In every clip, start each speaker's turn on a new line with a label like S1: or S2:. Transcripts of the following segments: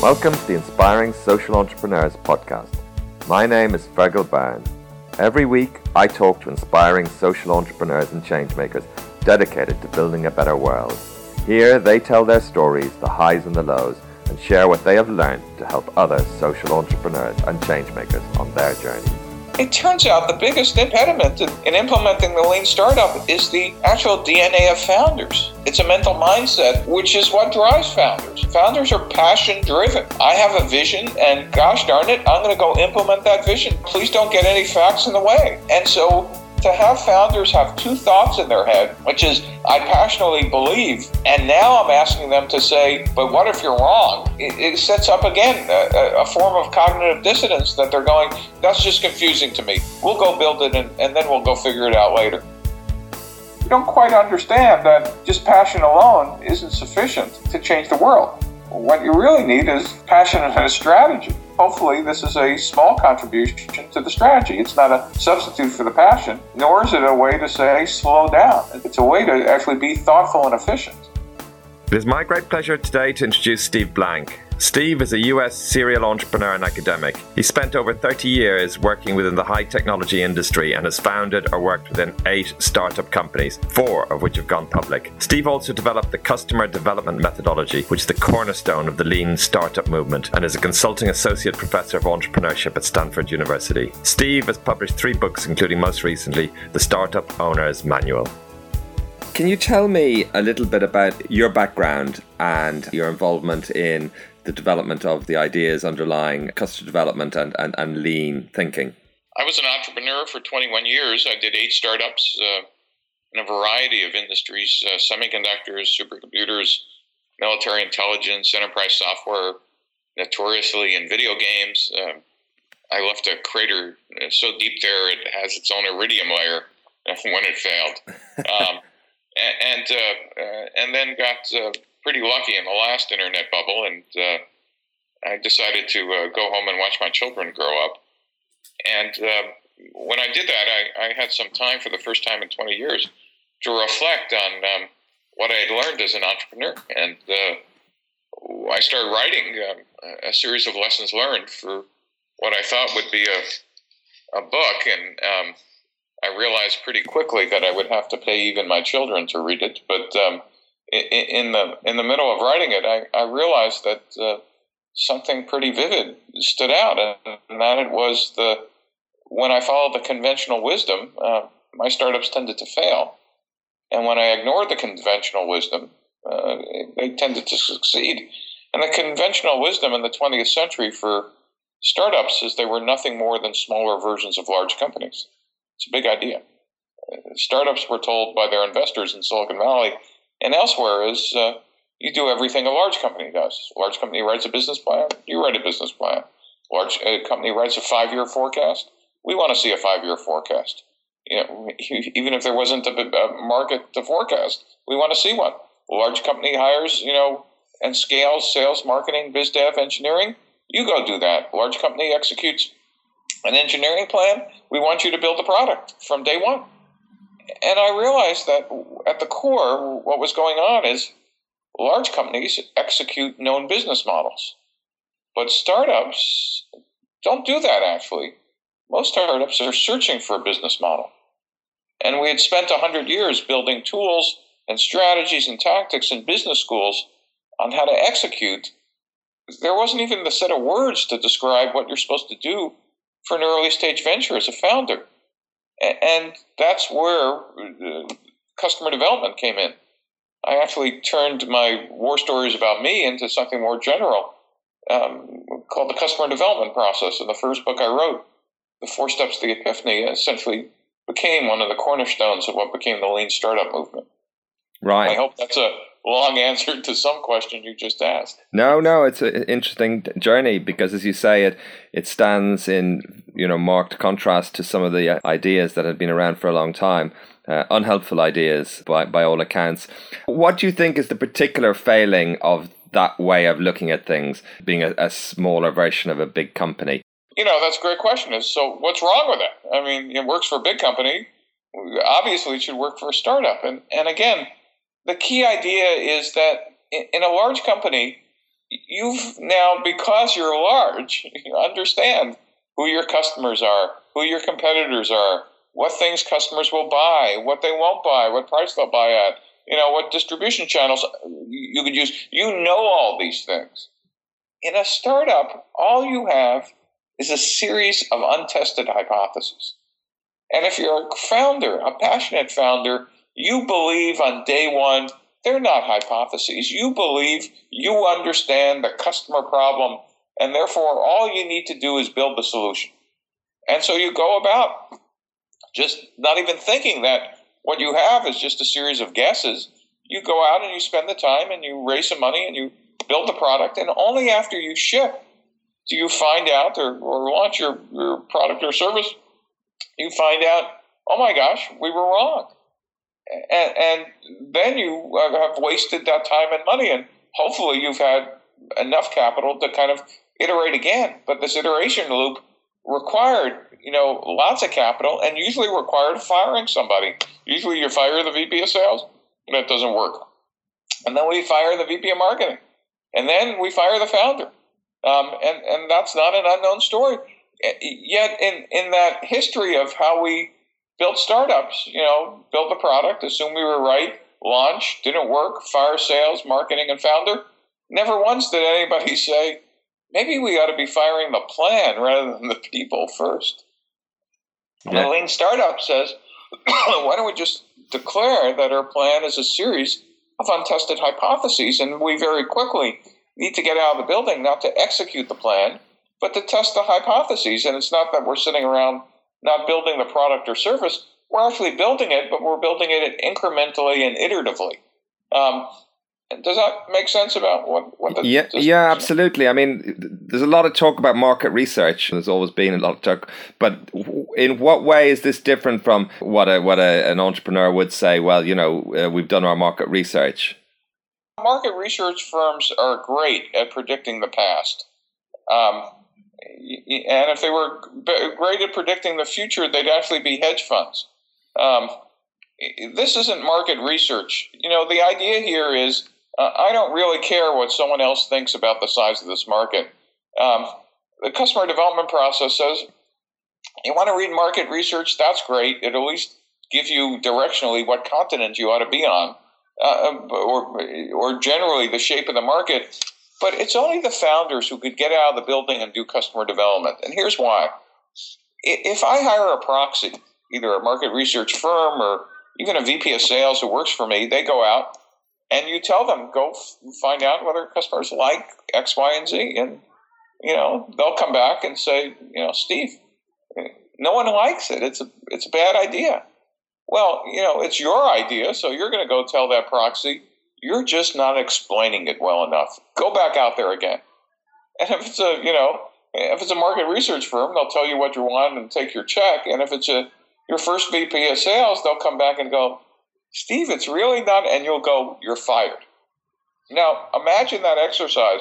S1: Welcome to the Inspiring Social Entrepreneurs podcast. My name is Fergal Byrne. Every week, I talk to inspiring social entrepreneurs and changemakers dedicated to building a better world. Here, they tell their stories, the highs and the lows, and share what they have learned to help other social entrepreneurs and changemakers on their journey.
S2: It turns out the biggest impediment in, in, implementing the lean startup is the actual DNA of founders. It's a mental mindset, which is what drives founders. Founders are passion driven. I have a vision, and gosh darn it, I'm going to go implement that vision. Please don't get any facts in the way. And so to have founders have two thoughts in their head, which is, I passionately believe, and now I'm asking them to say, but what if you're wrong? It, it sets up again a, a, form of cognitive dissonance that they're going, that's just confusing to me. We'll go build it and, and then we'll go figure it out later. You don't quite understand that just passion alone isn't sufficient to change the world. What you really need is passion and a strategy hopefully this is a small contribution to the strategy. It's not a substitute for the passion, nor is it a way to say slow down. It's a way to actually be thoughtful and efficient.
S1: It is my great pleasure today to introduce Steve Blank. Steve is a US serial entrepreneur and academic. He spent over 30 years working within the high technology industry and has founded or worked within eight startup companies, four of which have gone public. Steve also developed the customer development methodology, which is the cornerstone of the lean startup movement, and is a consulting associate professor of entrepreneurship at Stanford University. Steve has published three books, including most recently, The Startup Owner's Manual. Can you tell me a little bit about your background and your involvement in the development of the ideas underlying customer development and, and, and lean thinking?
S2: I was an entrepreneur for 21 years. I did eight startups uh, in a variety of industries uh, semiconductors, supercomputers, military intelligence, enterprise software, notoriously in video games. Uh, I left a crater so deep there it has its own iridium layer when it failed. Um, and and, uh, uh, and then got uh, pretty lucky in the last internet bubble, and uh, I decided to uh, go home and watch my children grow up. And uh, when I did that, I, I, had some time for the first time in 20 years to reflect on um, what I had learned as an entrepreneur. And uh, I started writing um, a series of lessons learned for what I thought would be a, a book. And um, I realized pretty quickly that I would have to pay even my children to read it. But um, in the in the middle of writing it, I, I realized that uh, something pretty vivid stood out, and that it was the when I followed the conventional wisdom, uh, my startups tended to fail, and when I ignored the conventional wisdom, uh, they tended to succeed. And the conventional wisdom in the 20th century for startups is they were nothing more than smaller versions of large companies. It's a big idea. Uh, startups were told by their investors in Silicon Valley and elsewhere is uh, you do everything a large company does. A large company writes a business plan, you write a business plan. A large company writes a five year forecast. We want to see a five year forecast. You know, even if there wasn't a, a market to forecast, we want to see one. A large company hires, you know, and scales sales, marketing, biz dev, engineering. You go do that. A large company executes an engineering plan. We want you to build the product from day one and I realized that at the core, what was going on is large companies execute known business models, but startups don't do that actually. Most startups are searching for a business model. And we had spent 100 years building tools and strategies and tactics in business schools on how to execute. There wasn't even the set of words to describe what you're supposed to do for an early stage venture as a founder. And that's where uh, customer development came in. I actually turned my war stories about me into something more general um, called the customer development process. And the first book I wrote, The Four Steps to the Epiphany, essentially became one of the cornerstones of what became the lean startup movement.
S1: Right.
S2: I hope that's a long answer to some question you just asked.
S1: No, no, it's an interesting journey because, as you say, it it stands in you know marked contrast to some of the uh, ideas that had been around for a long time. Uh, unhelpful ideas by, by all accounts. What do you think is the particular failing of that way of looking at things, being a, a smaller version of a big company?
S2: You know, that's a great question. Is so what's wrong with that? I mean, it works for a big company. Obviously, it should work for a startup. And and again, the key idea is that in a large company, you've now, because you're large, you understand who your customers are, who your competitors are, what things customers will buy, what they won't buy, what price they'll buy at, you know, what distribution channels you could use. You know all these things. In a startup, all you have is a series of untested hypotheses. And if you're a founder, a passionate founder, you believe on day one they're not hypotheses. You believe you understand the customer problem, and therefore all you need to do is build the solution. And so you go about just not even thinking that what you have is just a series of guesses. You go out and you spend the time and you raise some money and you build the product, and only after you ship do you find out or, or launch your, your product or service, you find out, oh my gosh, we were wrong and, and then you have wasted that time and money, and hopefully you've had enough capital to kind of iterate again. But this iteration loop required, you know, lots of capital, and usually required firing somebody. Usually, you fire the VP of sales, and it doesn't work, and then we fire the VP of marketing, and then we fire the founder, um, and and that's not an unknown story. Yet, in in that history of how we built startups, you know, build the product, assume we were right, launch, didn't work, fire sales, marketing, and founder. Never once did anybody say, maybe we ought to be firing the plan rather than the people first. Yeah. The lean startup says, why don't we just declare that our plan is a series of untested hypotheses, and we very quickly need to get out of the building not to execute the plan, but to test the hypotheses. And it's not that we're sitting around not building the product or service. We're actually building it, but we're building it incrementally and iteratively. Um, does that make sense about what, what the
S1: yeah yeah absolutely. I mean there's a lot of talk about market research. There's always been a lot of talk. But in what way is this different from what a what a, an entrepreneur would say well you know uh, we've done our market research?
S2: Market research firms are great at predicting the past. Um, and if they were great at predicting the future, they'd actually be hedge funds. Um, this isn't market research. You know, the idea here is uh, I don't really care what someone else thinks about the size of this market. Um, the customer development process says you want to read market research, that's great. It at least gives you directionally what continent you ought to be on, uh, or, or generally the shape of the market. But it's only the founders who could get out of the building and do customer development. And here's why. If I hire a proxy, either a market research firm or even a VP of sales who works for me, they go out and you tell them, go find out whether customers like X, Y, and Z. And, you know, they'll come back and say, you know, Steve, no one likes it. It's a, it's a bad idea. Well, you know, it's your idea, so you're going to go tell that proxy, you're just not explaining it well enough. Go back out there again. And if it's a, you know, if it's a market research firm, they'll tell you what you want and take your check. And if it's a your first VP of sales, they'll come back and go, Steve, it's really not, and you'll go, you're fired. Now, imagine that exercise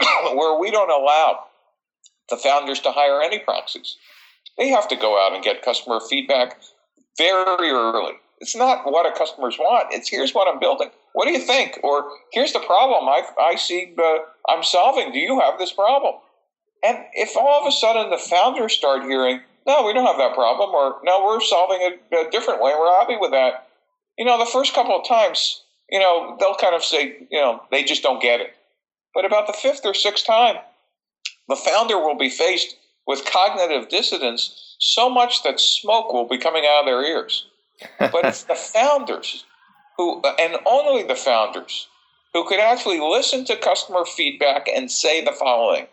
S2: where we don't allow the founders to hire any proxies. They have to go out and get customer feedback very early. It's not what a customers want. It's here's what I'm building. What do you think? Or here's the problem I, I see uh, I'm solving. Do you have this problem? And if all of a sudden the founders start hearing, no, we don't have that problem, or no, we're solving it a different way, we're happy with that. You know, the first couple of times, you know, they'll kind of say, you know, they just don't get it. But about the fifth or sixth time, the founder will be faced with cognitive dissonance so much that smoke will be coming out of their ears. But it's the founders who, and only the founders, who could actually listen to customer feedback and say the following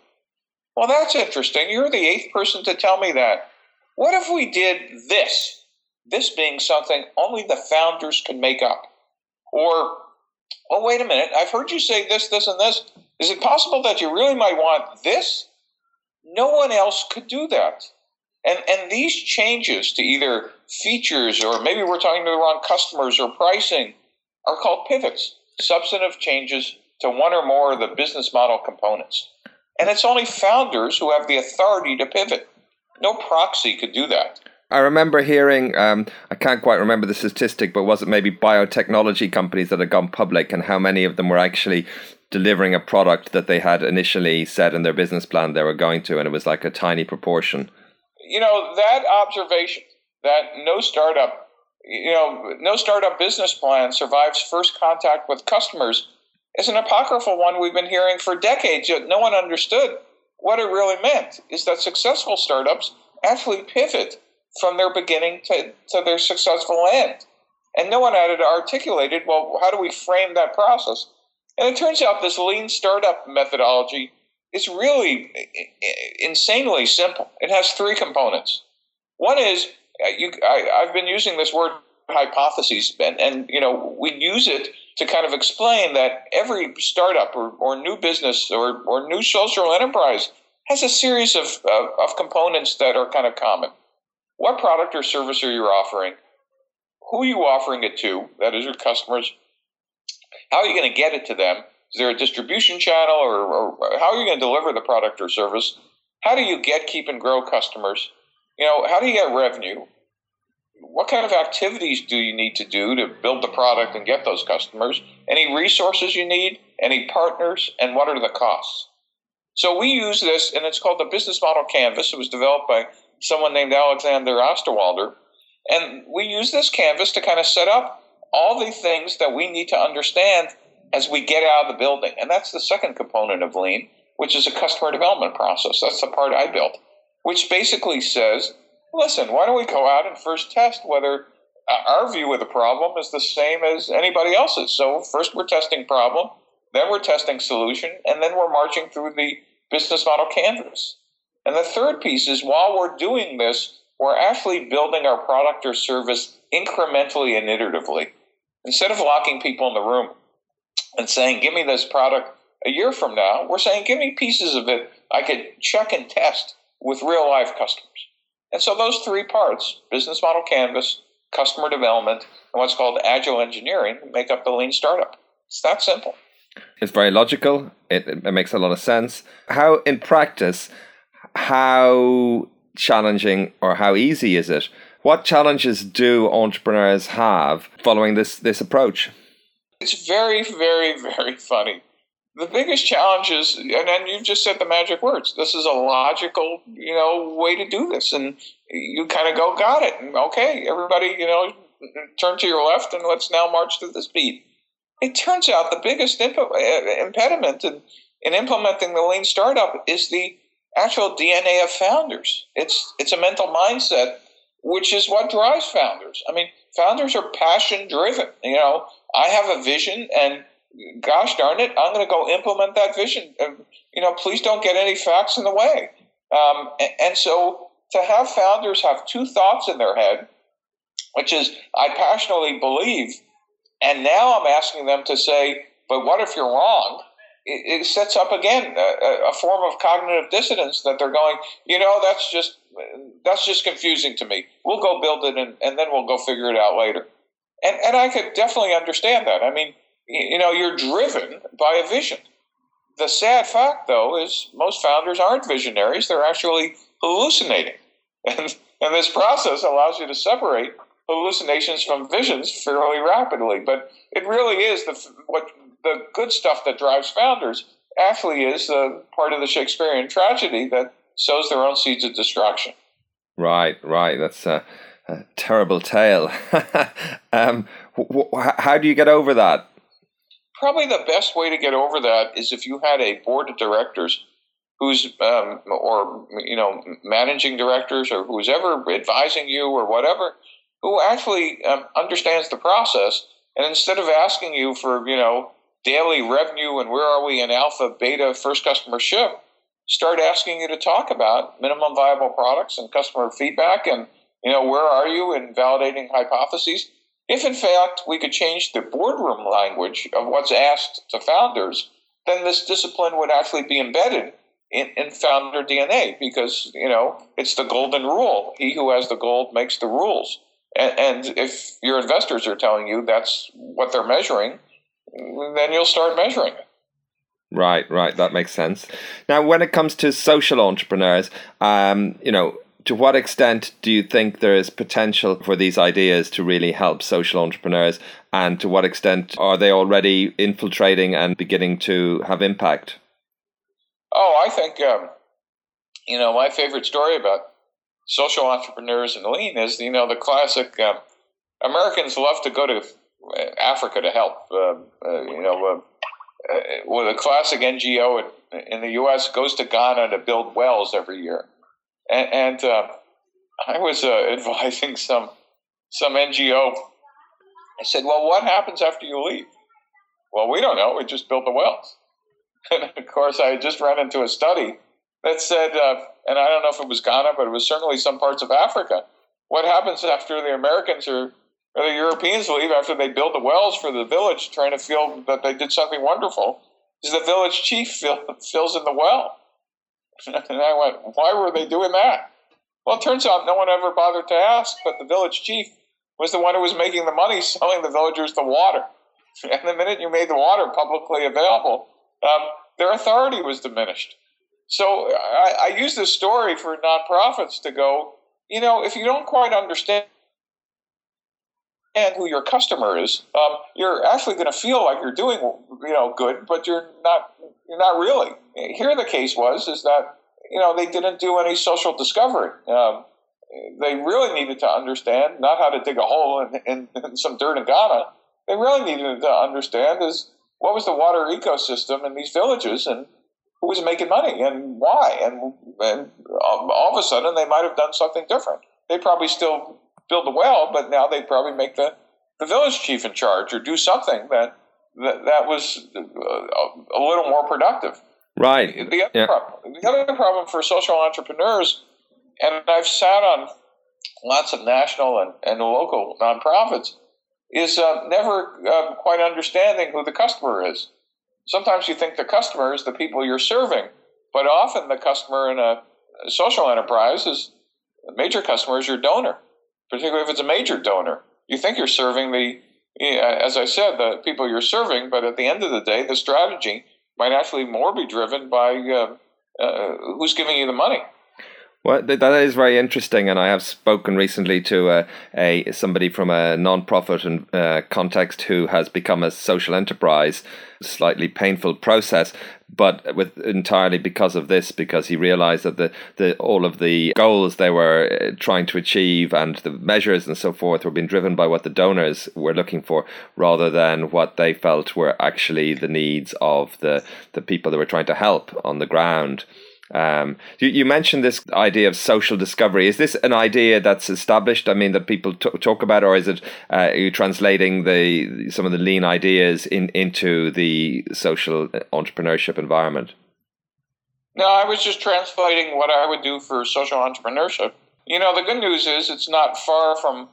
S2: Well, that's interesting. You're the eighth person to tell me that. What if we did this? This being something only the founders can make up. Or, oh, wait a minute, I've heard you say this, this, and this. Is it possible that you really might want this? No one else could do that. And, and these changes to either features or maybe we're talking to the wrong customers or pricing are called pivots, substantive changes to one or more of the business model components. And it's only founders who have the authority to pivot. No proxy could do that.
S1: I remember hearing, um, I can't quite remember the statistic, but was it maybe biotechnology companies that had gone public and how many of them were actually delivering a product that they had initially said in their business plan they were going to, and it was like a tiny proportion.
S2: You know, that observation that no startup, you know, no startup business plan survives first contact with customers is an apocryphal one we've been hearing for decades, yet no one understood what it really meant is that successful startups actually pivot from their beginning to, to their successful end. And no one had articulated, well, how do we frame that process? And it turns out this lean startup methodology is really insanely simple. It has three components. One is uh, you, I, have been using this word hypotheses, and, and you know we use it to kind of explain that every startup or, or new business or, or new social enterprise has a series of, of, of components that are kind of common. What product or service are you offering? Who are you offering it to? That is your customers. How are you going to get it to them? Is there a distribution channel, or, or how are you going to deliver the product or service? How do you get, keep, and grow customers? You know, how do you get revenue? What kind of activities do you need to do to build the product and get those customers? Any resources you need? Any partners? And what are the costs? So we use this, and it's called the Business Model Canvas. It was developed by someone named Alexander Osterwalder. And we use this canvas to kind of set up all the things that we need to understand as we get out of the building. And that's the second component of Lean, which is a customer development process. That's the part I built, which basically says, listen, why don't we go out and first test whether uh, our view of the problem is the same as anybody else's? So first we're testing problem, then we're testing solution, and then we're marching through the business model canvas. And the third piece is while we're doing this, we're actually building our product or service incrementally and iteratively. Instead of locking people in the room and saying, give me this product a year from now, we're saying, give me pieces of it I could check and test with real life customers. And so those three parts business model canvas, customer development, and what's called agile engineering make up the lean startup. It's that simple.
S1: It's very logical. It, it makes a lot of sense. How, in practice, how challenging or how easy is it? What challenges do entrepreneurs have following this this approach?
S2: It's very, very, very funny. The biggest challenge is, and then you just said the magic words. This is a logical, you know, way to do this, and you kind of go, got it, and okay, everybody, you know, turn to your left, and let's now march to this beat. It turns out the biggest imp- uh, impediment in, in implementing the lean startup is the actual DNA of founders. It's it's a mental mindset, which is what drives founders. I mean, founders are passion driven. You know, I have a vision, and gosh darn it, I'm going to go implement that vision. And, you know, please don't get any facts in the way. Um, and, and so to have founders have two thoughts in their head, which is I passionately believe, and now I'm asking them to say, but what if you're wrong? It, sets up again a, a, form of cognitive dissonance that they're going, you know, that's just that's just confusing to me. We'll go build it and, and then we'll go figure it out later. And and I could definitely understand that. I mean, you know, you're driven by a vision. The sad fact, though, is most founders aren't visionaries; they're actually hallucinating, and and this process allows you to separate hallucinations from visions fairly rapidly. But it really is the what the good stuff that drives founders actually is the part of the Shakespearean tragedy that sows their own seeds of destruction.
S1: Right, right. That's a, a terrible tale. um, wh- how do you get over that?
S2: Probably the best way to get over that is if you had a board of directors who's um, or you know managing directors or who's ever advising you or whatever who actually um, understands the process and instead of asking you for you know daily revenue and where are we in alpha, beta, first customer ship, start asking you to talk about minimum viable products and customer feedback and you know where are you in validating hypotheses. If in fact we could change the boardroom language of what's asked to founders then this discipline would actually be embedded in, in founder dna because you know it's the golden rule. He who has the gold makes the rules. And, and if your investors are telling you that's what they're measuring then you'll start measuring it.
S1: Right, right. That makes sense. Now, when it comes to social entrepreneurs, um, you know, to what extent do you think there is potential for these ideas to really help social entrepreneurs? And to what extent are they already infiltrating and beginning to have impact?
S2: Oh, I think, um, you know, my favorite story about social entrepreneurs and lean is, you know, the classic uh, Americans love to go to Africa to help. Uh, uh, you know, uh, well, the classic NGO in, in, the U.S. goes to Ghana to build wells every year, and, and I was advising some some NGO. I said, "Well, what happens after you leave?" Well, we don't know. We just built the wells. And of course, I just ran into a study that said, uh, and I don't know if it was Ghana, but it was certainly some parts of Africa. What happens after the Americans or, or the Europeans leave after they build the wells for the village, trying to feel that they did something wonderful? Is the village chief fill, fills in the well? and I went, why were they doing that? Well, it turns out no one ever bothered to ask, but the village chief was the one who was making the money selling the villagers the water. And the minute you made the water publicly available, um, their authority was diminished. So I, I use this story for nonprofits to go, you know, if you don't quite understand who your customer is, um, you're actually going to feel like you're doing, you know, good, but you're not. You're not really. Here, the case was is that you know they didn't do any social discovery. Um, they really needed to understand not how to dig a hole in, in, in some dirt in Ghana. They really needed to understand is what was the water ecosystem in these villages and who was making money and why. And, and all of a sudden, they might have done something different. They probably still build the well, but now they probably make the, the village chief in charge or do something that that, that was a, a little more productive.
S1: Right.
S2: The other, yeah. problem, the other problem for social entrepreneurs, and I've sat on lots of national and, and local nonprofits, is uh, never uh, quite understanding who the customer is. Sometimes you think the customer is the people you're serving, but often the customer in a, social enterprise is major customer is your donor, particularly if it's a major donor. You think you're serving the, as I said, the people you're serving, but at the end of the day, the strategy might actually more be driven by uh, uh, who's giving you the money.
S1: Well, that is very interesting, and I have spoken recently to a, a somebody from a non-profit and, uh, context who has become a social enterprise. Slightly painful process, but with entirely because of this, because he realised that the, the all of the goals they were uh, trying to achieve and the measures and so forth were being driven by what the donors were looking for, rather than what they felt were actually the needs of the the people they were trying to help on the ground. Um, you, you, mentioned this idea of social discovery. Is this an idea that's established? I mean, that people t- talk about, or is it uh, you translating the some of the lean ideas in into the social entrepreneurship environment?
S2: No, I was just translating what I would do for social entrepreneurship. You know, the good news is it's not far from.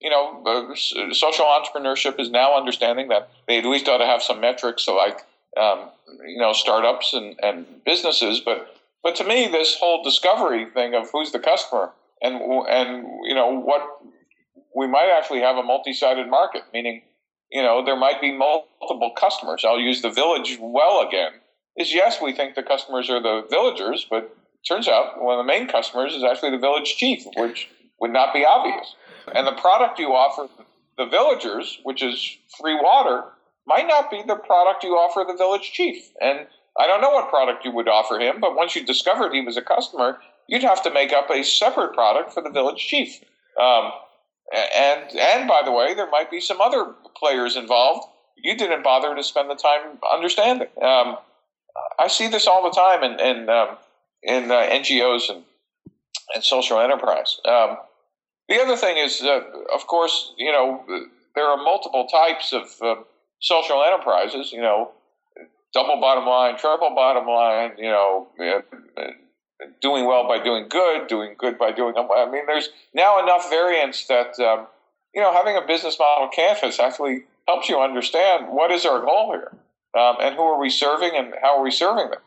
S2: You know, uh, social entrepreneurship is now understanding that they at least ought to have some metrics, so like um, you know startups and, and businesses. But but to me, this whole discovery thing of who's the customer and and you know what we might actually have a multi-sided market, meaning you know there might be multiple customers. I'll use the village well again. Is yes, we think the customers are the villagers, but turns out one of the main customers is actually the village chief, which would not be obvious. And the product you offer the villagers, which is free water, might not be the product you offer the village chief. And I don't know what product you would offer him, but once you discovered he was a customer, you'd have to make up a separate product for the village chief. Um, and and by the way, there might be some other players involved you didn't bother to spend the time understanding. Um, I see this all the time in in, um, in uh, NGOs and and social enterprise. Um, the other thing is, uh, of course, you know there are multiple types of uh, social enterprises, you know, double bottom line, triple bottom line, you know, doing well by doing good, doing good by doing. I mean, there's now enough variance that um, you know having a business model canvas actually helps you understand what is our goal here, um, and who are we serving, and how are we serving them.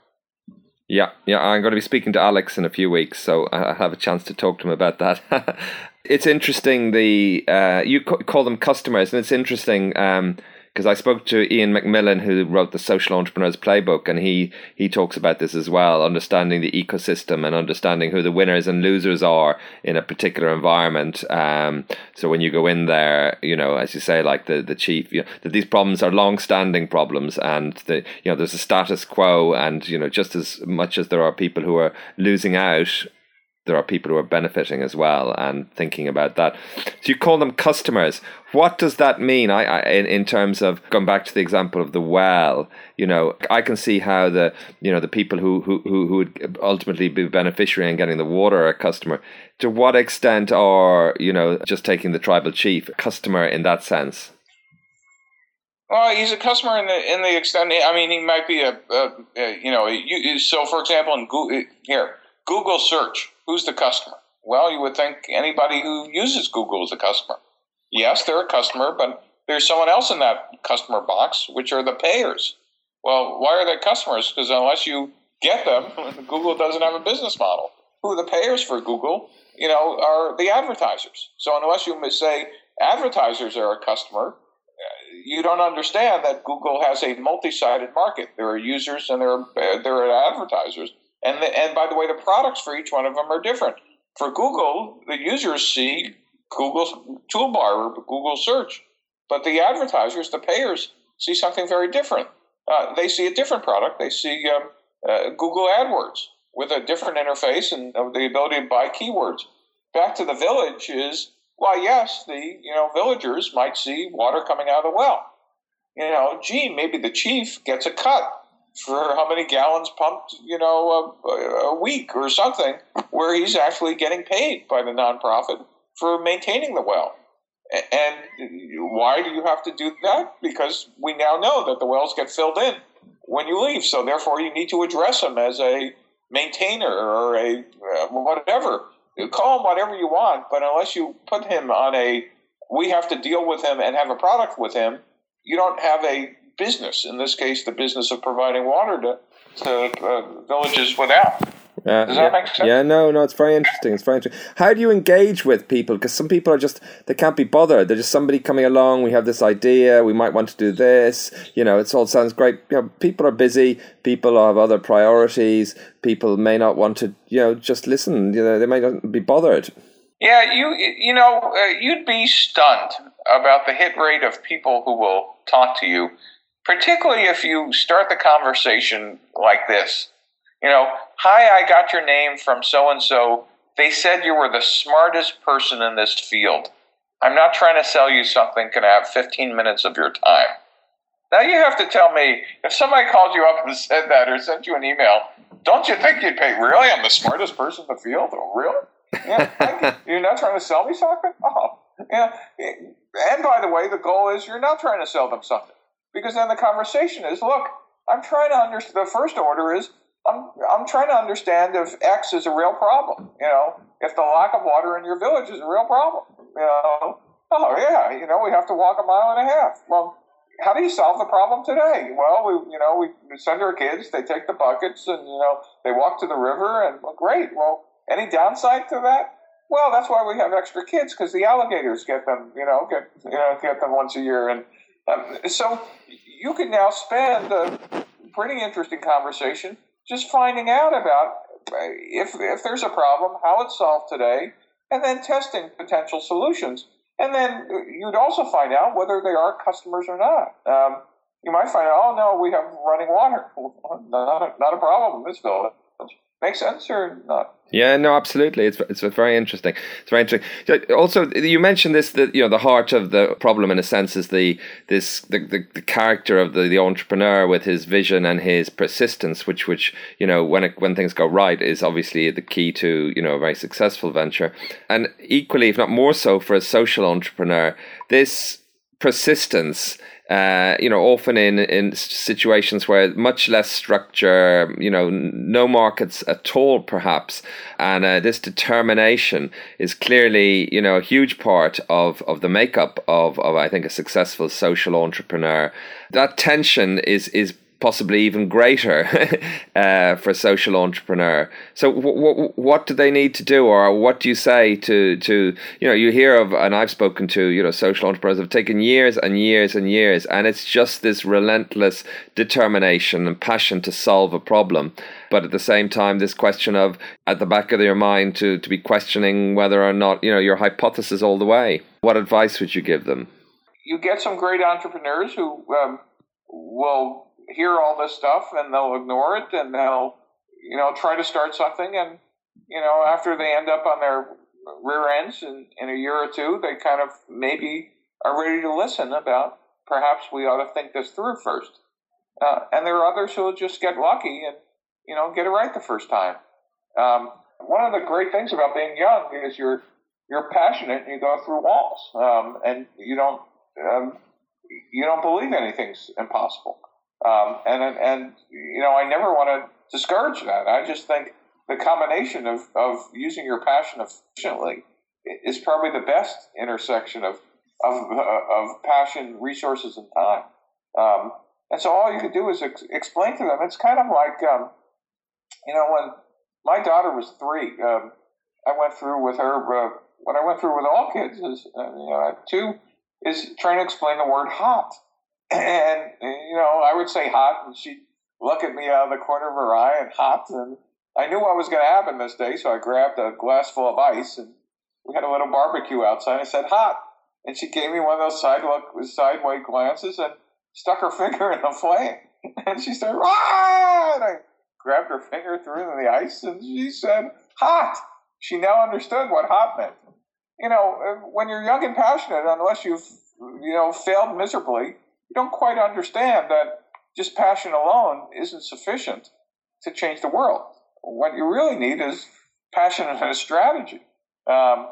S1: Yeah, yeah, I'm going to be speaking to Alex in a few weeks, so I have a chance to talk to him about that. it's interesting. The uh, you call them customers, and it's interesting. Um, because I spoke to Ian MacMillan, who wrote the Social Entrepreneurs Playbook, and he he talks about this as well, understanding the ecosystem and understanding who the winners and losers are in a particular environment. Um, so when you go in there, you know, as you say, like the the chief, you know, that these problems are long-standing problems, and the you know there's a status quo, and you know just as much as there are people who are losing out there are people who are benefiting as well and thinking about that. So you call them customers. What does that mean? I, I in, in terms of going back to the example of the well, you know, I can see how the you know the people who who who, would ultimately be beneficiary in getting the water are a customer. To what extent are you know just taking the tribal chief a customer in that sense?
S2: Well, he's a customer in the in the extent. I mean, he might be a, a, a you know. So, for example, in Google, here Google search Who's the customer? Well, you would think anybody who uses Google is a customer. Yes, they're a customer, but there's someone else in that customer box, which are the payers. Well, why are they customers? Because unless you get them, Google doesn't have a business model. Who are the payers for Google? You know, are the advertisers. So unless you say advertisers are a customer, you don't understand that Google has a multi-sided market. There are users and there are there are advertisers. And, the, and by the way, the products for each one of them are different. For Google, the users see Google's toolbar or Google search, but the advertisers, the payers, see something very different. Uh, they see a different product. They see um, uh, Google AdWords with a different interface and uh, the ability to buy keywords. Back to the village is well, yes, the you know villagers might see water coming out of the well. You know, gee, maybe the chief gets a cut for how many gallons pumped, you know, a, a, week or something, where he's actually getting paid by the nonprofit for maintaining the well. And why do you have to do that? Because we now know that the wells get filled in when you leave. So therefore, you need to address him as a maintainer or a uh, whatever. You call him whatever you want, but unless you put him on a, we have to deal with him and have a product with him, you don't have a business. In this case, the business of providing water to, to uh, villages without. Uh, Does that
S1: yeah,
S2: make sense?
S1: Yeah, no, no, it's very interesting. It's very interesting. How do you engage with people? Because some people are just they can't be bothered. They're just somebody coming along. We have this idea. We might want to do this. You know, it all sounds great. You know, people are busy. People have other priorities. People may not want to. You know, just listen. You know, they may not be bothered.
S2: Yeah, you you know, uh, you'd be stunned about the hit rate of people who will talk to you particularly if you start the conversation like this. You know, hi, I got your name from so and so. They said you were the smartest person in this field. I'm not trying to sell you something. Can I have 15 minutes of your time? Now you have to tell me if somebody called you up and said that or sent you an email, don't you think you'd pay? Really? I'm the smartest person in the field? Oh, really? Yeah. you're not trying to sell me something? Oh, yeah. And by the way, the goal is you're not trying to sell them something because then the conversation is, look, I'm trying to understand. The first order is I'm I'm trying to understand if X is a real problem. You know, if the lack of water in your village is a real problem. You know, oh yeah, you know, we have to walk a mile and a half. Well, how do you solve the problem today? Well, we you know we send our kids, they take the buckets, and you know they walk to the river, and well, great. Well, any downside to that? Well, that's why we have extra kids because the alligators get them, you know, get you know get them once a year, and um, so you can now spend a pretty interesting conversation just finding out about uh, if, if there's a problem, how it's solved today, and then testing potential solutions. And then you'd also find out whether they are customers or not. Um, you might find out, oh no, we have running water. not, a, not a problem in this village. Make sense or not?
S1: Yeah, no, absolutely. It's it's very interesting. It's very interesting. Also, you mentioned this that you know the heart of the problem in a sense is the this the, the, the character of the, the entrepreneur with his vision and his persistence, which which you know when it, when things go right is obviously the key to you know a very successful venture, and equally, if not more so, for a social entrepreneur, this persistence uh, you know, often in, in situations where much less structure, you know, no markets at all, perhaps, and uh, this determination is clearly, you know, a huge part of, of the makeup of, of, I think, a successful social entrepreneur. That tension is is possibly even greater uh, for social entrepreneur. So, w- w- what do they need to do, or what do you say to to you know? You hear of, and I've spoken to you know social entrepreneurs have taken years and years and years, and it's just this relentless determination and passion to solve a problem. But at the same time, this question of at the back of your mind to to be questioning whether or not you know your hypothesis all the way. What advice would you give them?
S2: You get some great entrepreneurs who um, will hear all this stuff and they'll ignore it and they'll you know try to start something. And you know after they end up on their rear ends in, in a year or two they kind of maybe are ready to listen about perhaps we ought to think this through first. Uh, and there are others who will just get lucky and you know get it right the first time. Um, one of the great things about being young is you're you're passionate and you go through walls um, and you don't um, you don't believe anything's impossible um, and and you know, I never want to discourage that. I just think the combination of, of using your passion efficiently is probably the best intersection of of, uh, of passion, resources, and time. Um, and so all you can do is ex- explain to them. It's kind of like, um, you know, when my daughter was three, um, I went through with her uh, what I went through with all kids is, uh, you know, two is trying to explain the word hot and you know, I would say hot, and she'd look at me out of the corner of her eye and hot, and I knew what was going to happen this day, so I grabbed a glass full of ice, and we had a little barbecue outside. I said hot, and she gave me one of those side look, sideways glances, and stuck her finger in the flame, and she said, ah! And I grabbed her finger, threw it in the ice, and she said hot. She now understood what hot meant. You know, when you're young and passionate, unless you've you know failed miserably you don't quite understand that just passion alone isn't sufficient to change the world. What you really need is passion and a strategy. Um,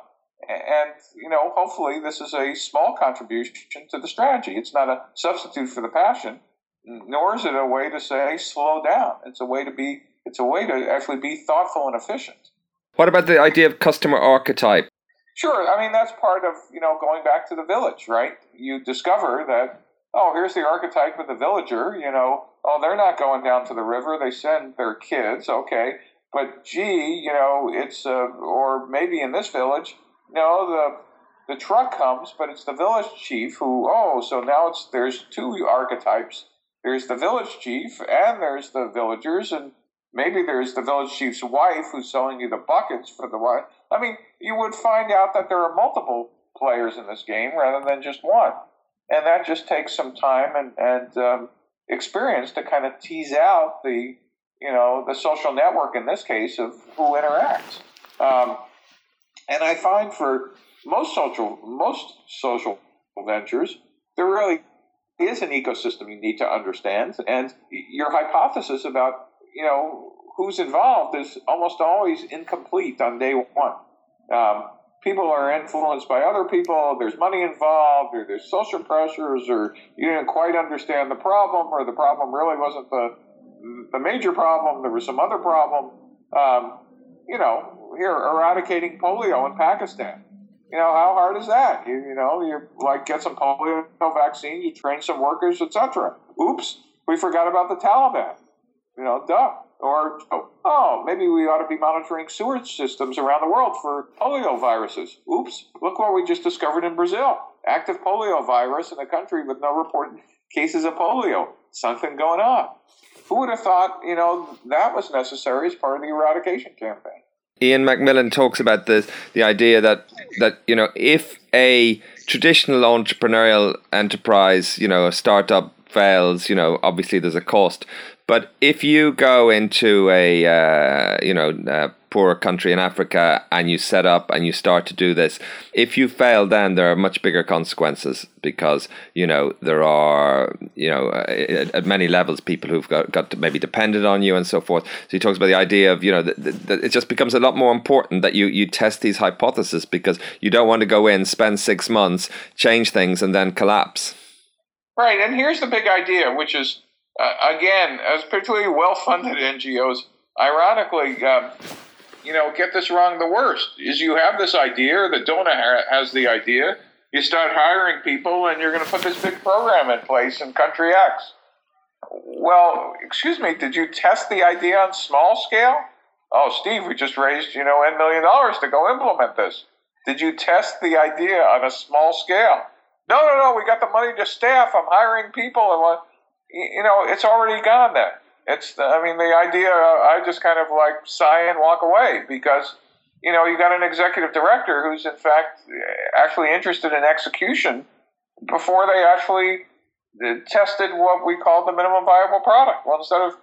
S2: and, you know, hopefully this is a small contribution to the strategy. It's not a substitute for the passion, nor is it a way to say slow down. It's a way to be, it's a way to actually be thoughtful and efficient.
S1: What about the idea of customer archetype?
S2: Sure. I mean, that's part of, you know, going back to the village, right? You discover that oh, here's the archetype of the villager, you know, oh, they're not going down to the river, they send their kids, okay. But gee, you know, it's, uh, or maybe in this village, know, the, the truck comes, but it's the village chief who, oh, so now it's, there's two archetypes. There's the village chief and there's the villagers, and maybe there's the village chief's wife who's selling you the buckets for the wife. I mean, you would find out that there are multiple players in this game rather than just one and that just takes some time and and um, experience to kind of tease out the you know the social network in this case of who interacts. Um, and I find for most social most social ventures, there really is an ecosystem you need to understand, and your hypothesis about you know who's involved is almost always incomplete on day one. Um, people are influenced by other people, there's money involved, or there's social pressures, or you didn't quite understand the problem, or the problem really wasn't the the major problem, there was some other problem. Um, you know, here eradicating polio in Pakistan. You know, how hard is that? You, you know, you like get some polio vaccine, you train some workers, etc. Oops, we forgot about the Taliban. You know, duh. Or, oh, oh, maybe we ought to be monitoring sewage systems around the world for polio viruses. Oops, look what we just discovered in Brazil. Active polio virus in a country with no reported cases of polio. Something going on. Who would have thought, you know, that was necessary as part of the eradication campaign?
S1: Ian MacMillan talks about the the idea that that you know if a traditional entrepreneurial enterprise, you know, a startup fails, you know, obviously there's a cost. But if you go into a uh, you know a poorer country in Africa and you set up and you start to do this, if you fail, then there are much bigger consequences because you know there are you know at, at many levels people who've got, got maybe depended on you and so forth. So he talks about the idea of you know that, that it just becomes a lot more important that you you test these hypotheses because you don't want to go in, spend six months, change things, and then collapse.
S2: Right, and here's the big idea, which is uh, again, as particularly well-funded NGOs, ironically, um, you know, get this wrong. The worst is you have this idea, the donor has the idea. You start hiring people, and you're going to put this big program in place in country X. well, excuse me, did you test the idea on small scale? Oh, Steve, we just raised, you know, $N million to go implement this. Did you test the idea on a small scale? No, no, no, we got the money to staff. I'm hiring people. And you know, it's already gone then. It's, I mean, the idea, I just kind of like sigh and walk away because, you know, you got an executive director who's in fact eh, actually interested in execution before they actually eh, tested what we call the minimum viable product. Well, instead of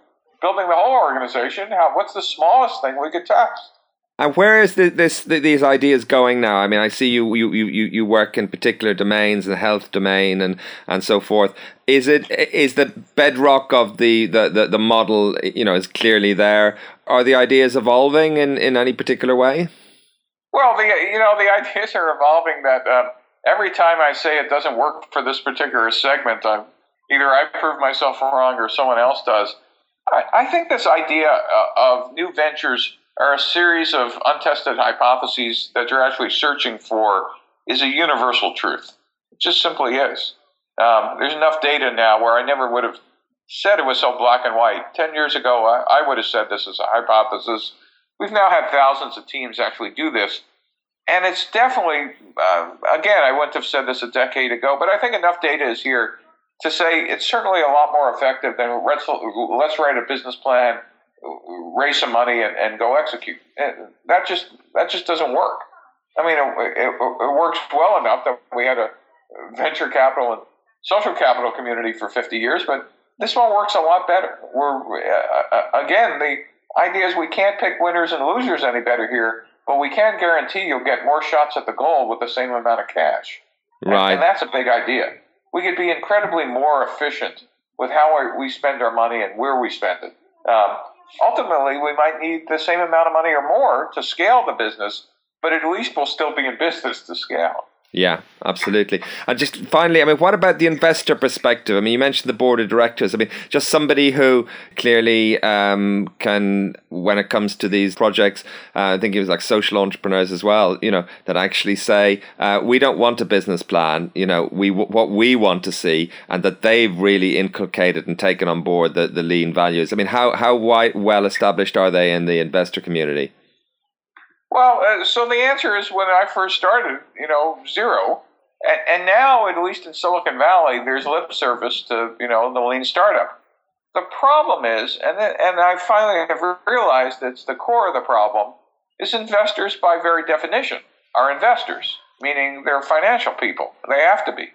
S2: building the whole organization, how, what's the smallest thing we could test?
S1: And where is this the, these ideas going now? I mean, I see you, you you you work in particular domains, the health domain, and and so forth. Is it is the bedrock of the, the, the, the model? You know, is clearly there. Are the ideas evolving in, in any particular way?
S2: Well, the you know the ideas are evolving. That uh, every time I say it doesn't work for this particular segment, I'm either I prove myself wrong or someone else does. I, I think this idea uh, of new ventures are a series of untested hypotheses that you're actually searching for is a universal truth. It just simply is. Um, there's enough data now where I never would have said it was so black and white. Ten years ago, I, I would have said this is a hypothesis. We've now had thousands of teams actually do this. And it's definitely, uh, again, I wouldn't have said this a decade ago, but I think enough data is here to say it's certainly a lot more effective than let's, let's write a business plan raise some money and, and go execute. And that just that just doesn't work. I mean, it, it, it, works well enough that we had a venture capital and social capital community for 50 years, but this one works a lot better. We're uh, uh, again the idea is we can't pick winners and losers any better here, but we can guarantee you'll get more shots at the goal with the same amount of cash.
S1: Right,
S2: and, and that's a big idea. We could be incredibly more efficient with how we spend our money and where we spend it. Um, ultimately we might need the same amount of money or more to scale the business, but at least we'll still be in business to scale.
S1: Yeah, absolutely. And just finally, I mean, what about the investor perspective? I mean, you mentioned the board of directors. I mean, just somebody who clearly um, can, when it comes to these projects, uh, I think it was like social entrepreneurs as well. You know, that actually say uh, we don't want a business plan. You know, we what we want to see, and that they've really inculcated and taken on board the the lean values. I mean, how how wide, well established are they in the investor community?
S2: Well, uh, so the answer is when I first started, you know, zero. And, and now, at least in Silicon Valley, there's lip service to, you know, the lean startup. The problem is, and, and I finally have realized it's the core of the problem, is investors by very definition are investors, meaning they're financial people. They have to be.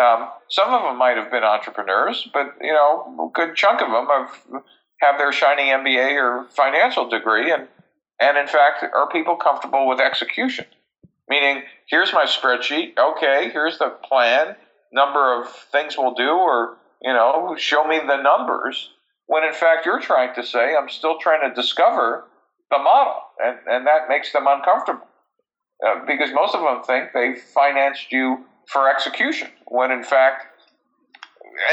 S2: Um, some of them might have been entrepreneurs, but you know, a good chunk of them have have their shiny MBA or financial degree, and and in fact, are people comfortable with execution? Meaning, here's my spreadsheet. Okay, here's the plan, number of things we'll do, or, you know, show me the numbers. When in fact, you're trying to say, I'm still trying to discover the model. And, and that makes them uncomfortable. Uh, because most of them think they financed you for execution, when in fact,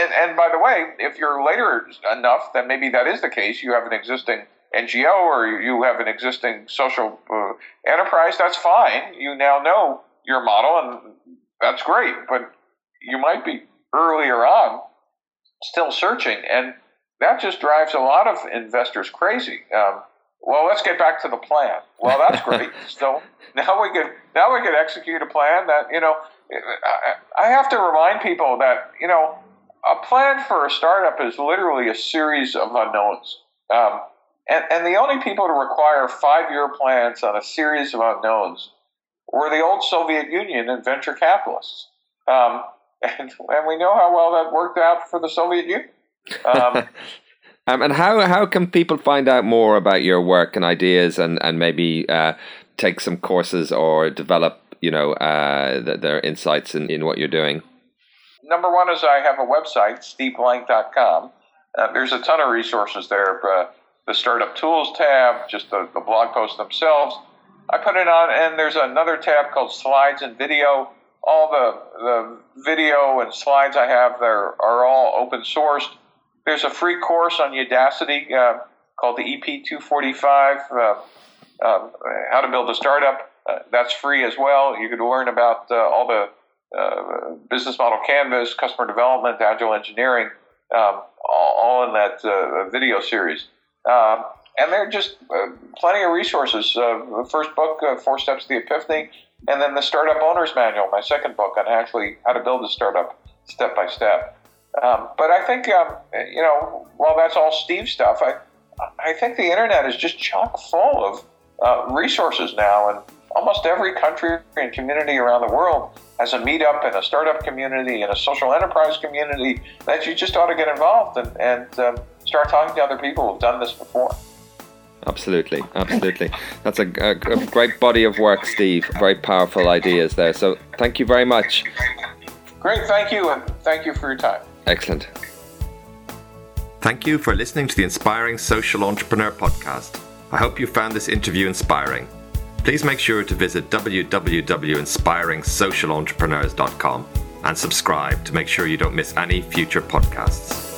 S2: and, and by the way, if you're later enough, then maybe that is the case. You have an existing NGO or you have an existing social uh, enterprise, that's fine. You now know your model, and that's great. But you might be earlier on still searching, and that just drives a lot of investors crazy. Um, well, let's get back to the plan. Well, that's great. so now we can now we can execute a plan that you know. I have to remind people that you know a plan for a startup is literally a series of unknowns. Um, and, and the only people to require five year plans on a series of unknowns were the old Soviet Union and venture capitalists. Um, and, and we know how well that worked out for the Soviet Union. Um,
S1: um, and how, how can people find out more about your work and ideas and, and maybe uh, take some courses or develop you know uh, their insights in, in what you're doing?
S2: Number one is I have a website, steveblank.com. Uh, there's a ton of resources there. Uh, the Startup Tools tab, just the, the blog posts themselves. I put it on, and there's another tab called Slides and Video. All the, the video and slides I have there are all open sourced. There's a free course on Udacity uh, called the EP245, uh, uh, How to Build a Startup. Uh, that's free as well. You could learn about uh, all the uh, business model canvas, customer development, agile engineering. um, all, all, in that video series. Um, and there are just uh, plenty of resources. Uh, the first book, uh, Four Steps to the Epiphany, and then the Startup Owner's Manual, my second book on actually how to build a startup step by step. Um, but I think, um, you know, while that's all Steve stuff, I, I think the internet is just chock full of uh, resources now, and almost every country and community around the world has a meetup and a startup community and a social enterprise community that you just ought to get involved and, and um, start talking to other people who've done this before.
S1: Absolutely, absolutely. That's a, a, a great body of work, Steve. Very powerful ideas there. So thank you very much.
S2: Great, thank you, and thank you for your time.
S1: Excellent. Thank you for listening to the Inspiring Social Entrepreneur podcast. I hope you found this interview inspiring. Please make sure to visit www.inspiringsocialentrepreneurs.com and subscribe to make sure you don't miss any future podcasts.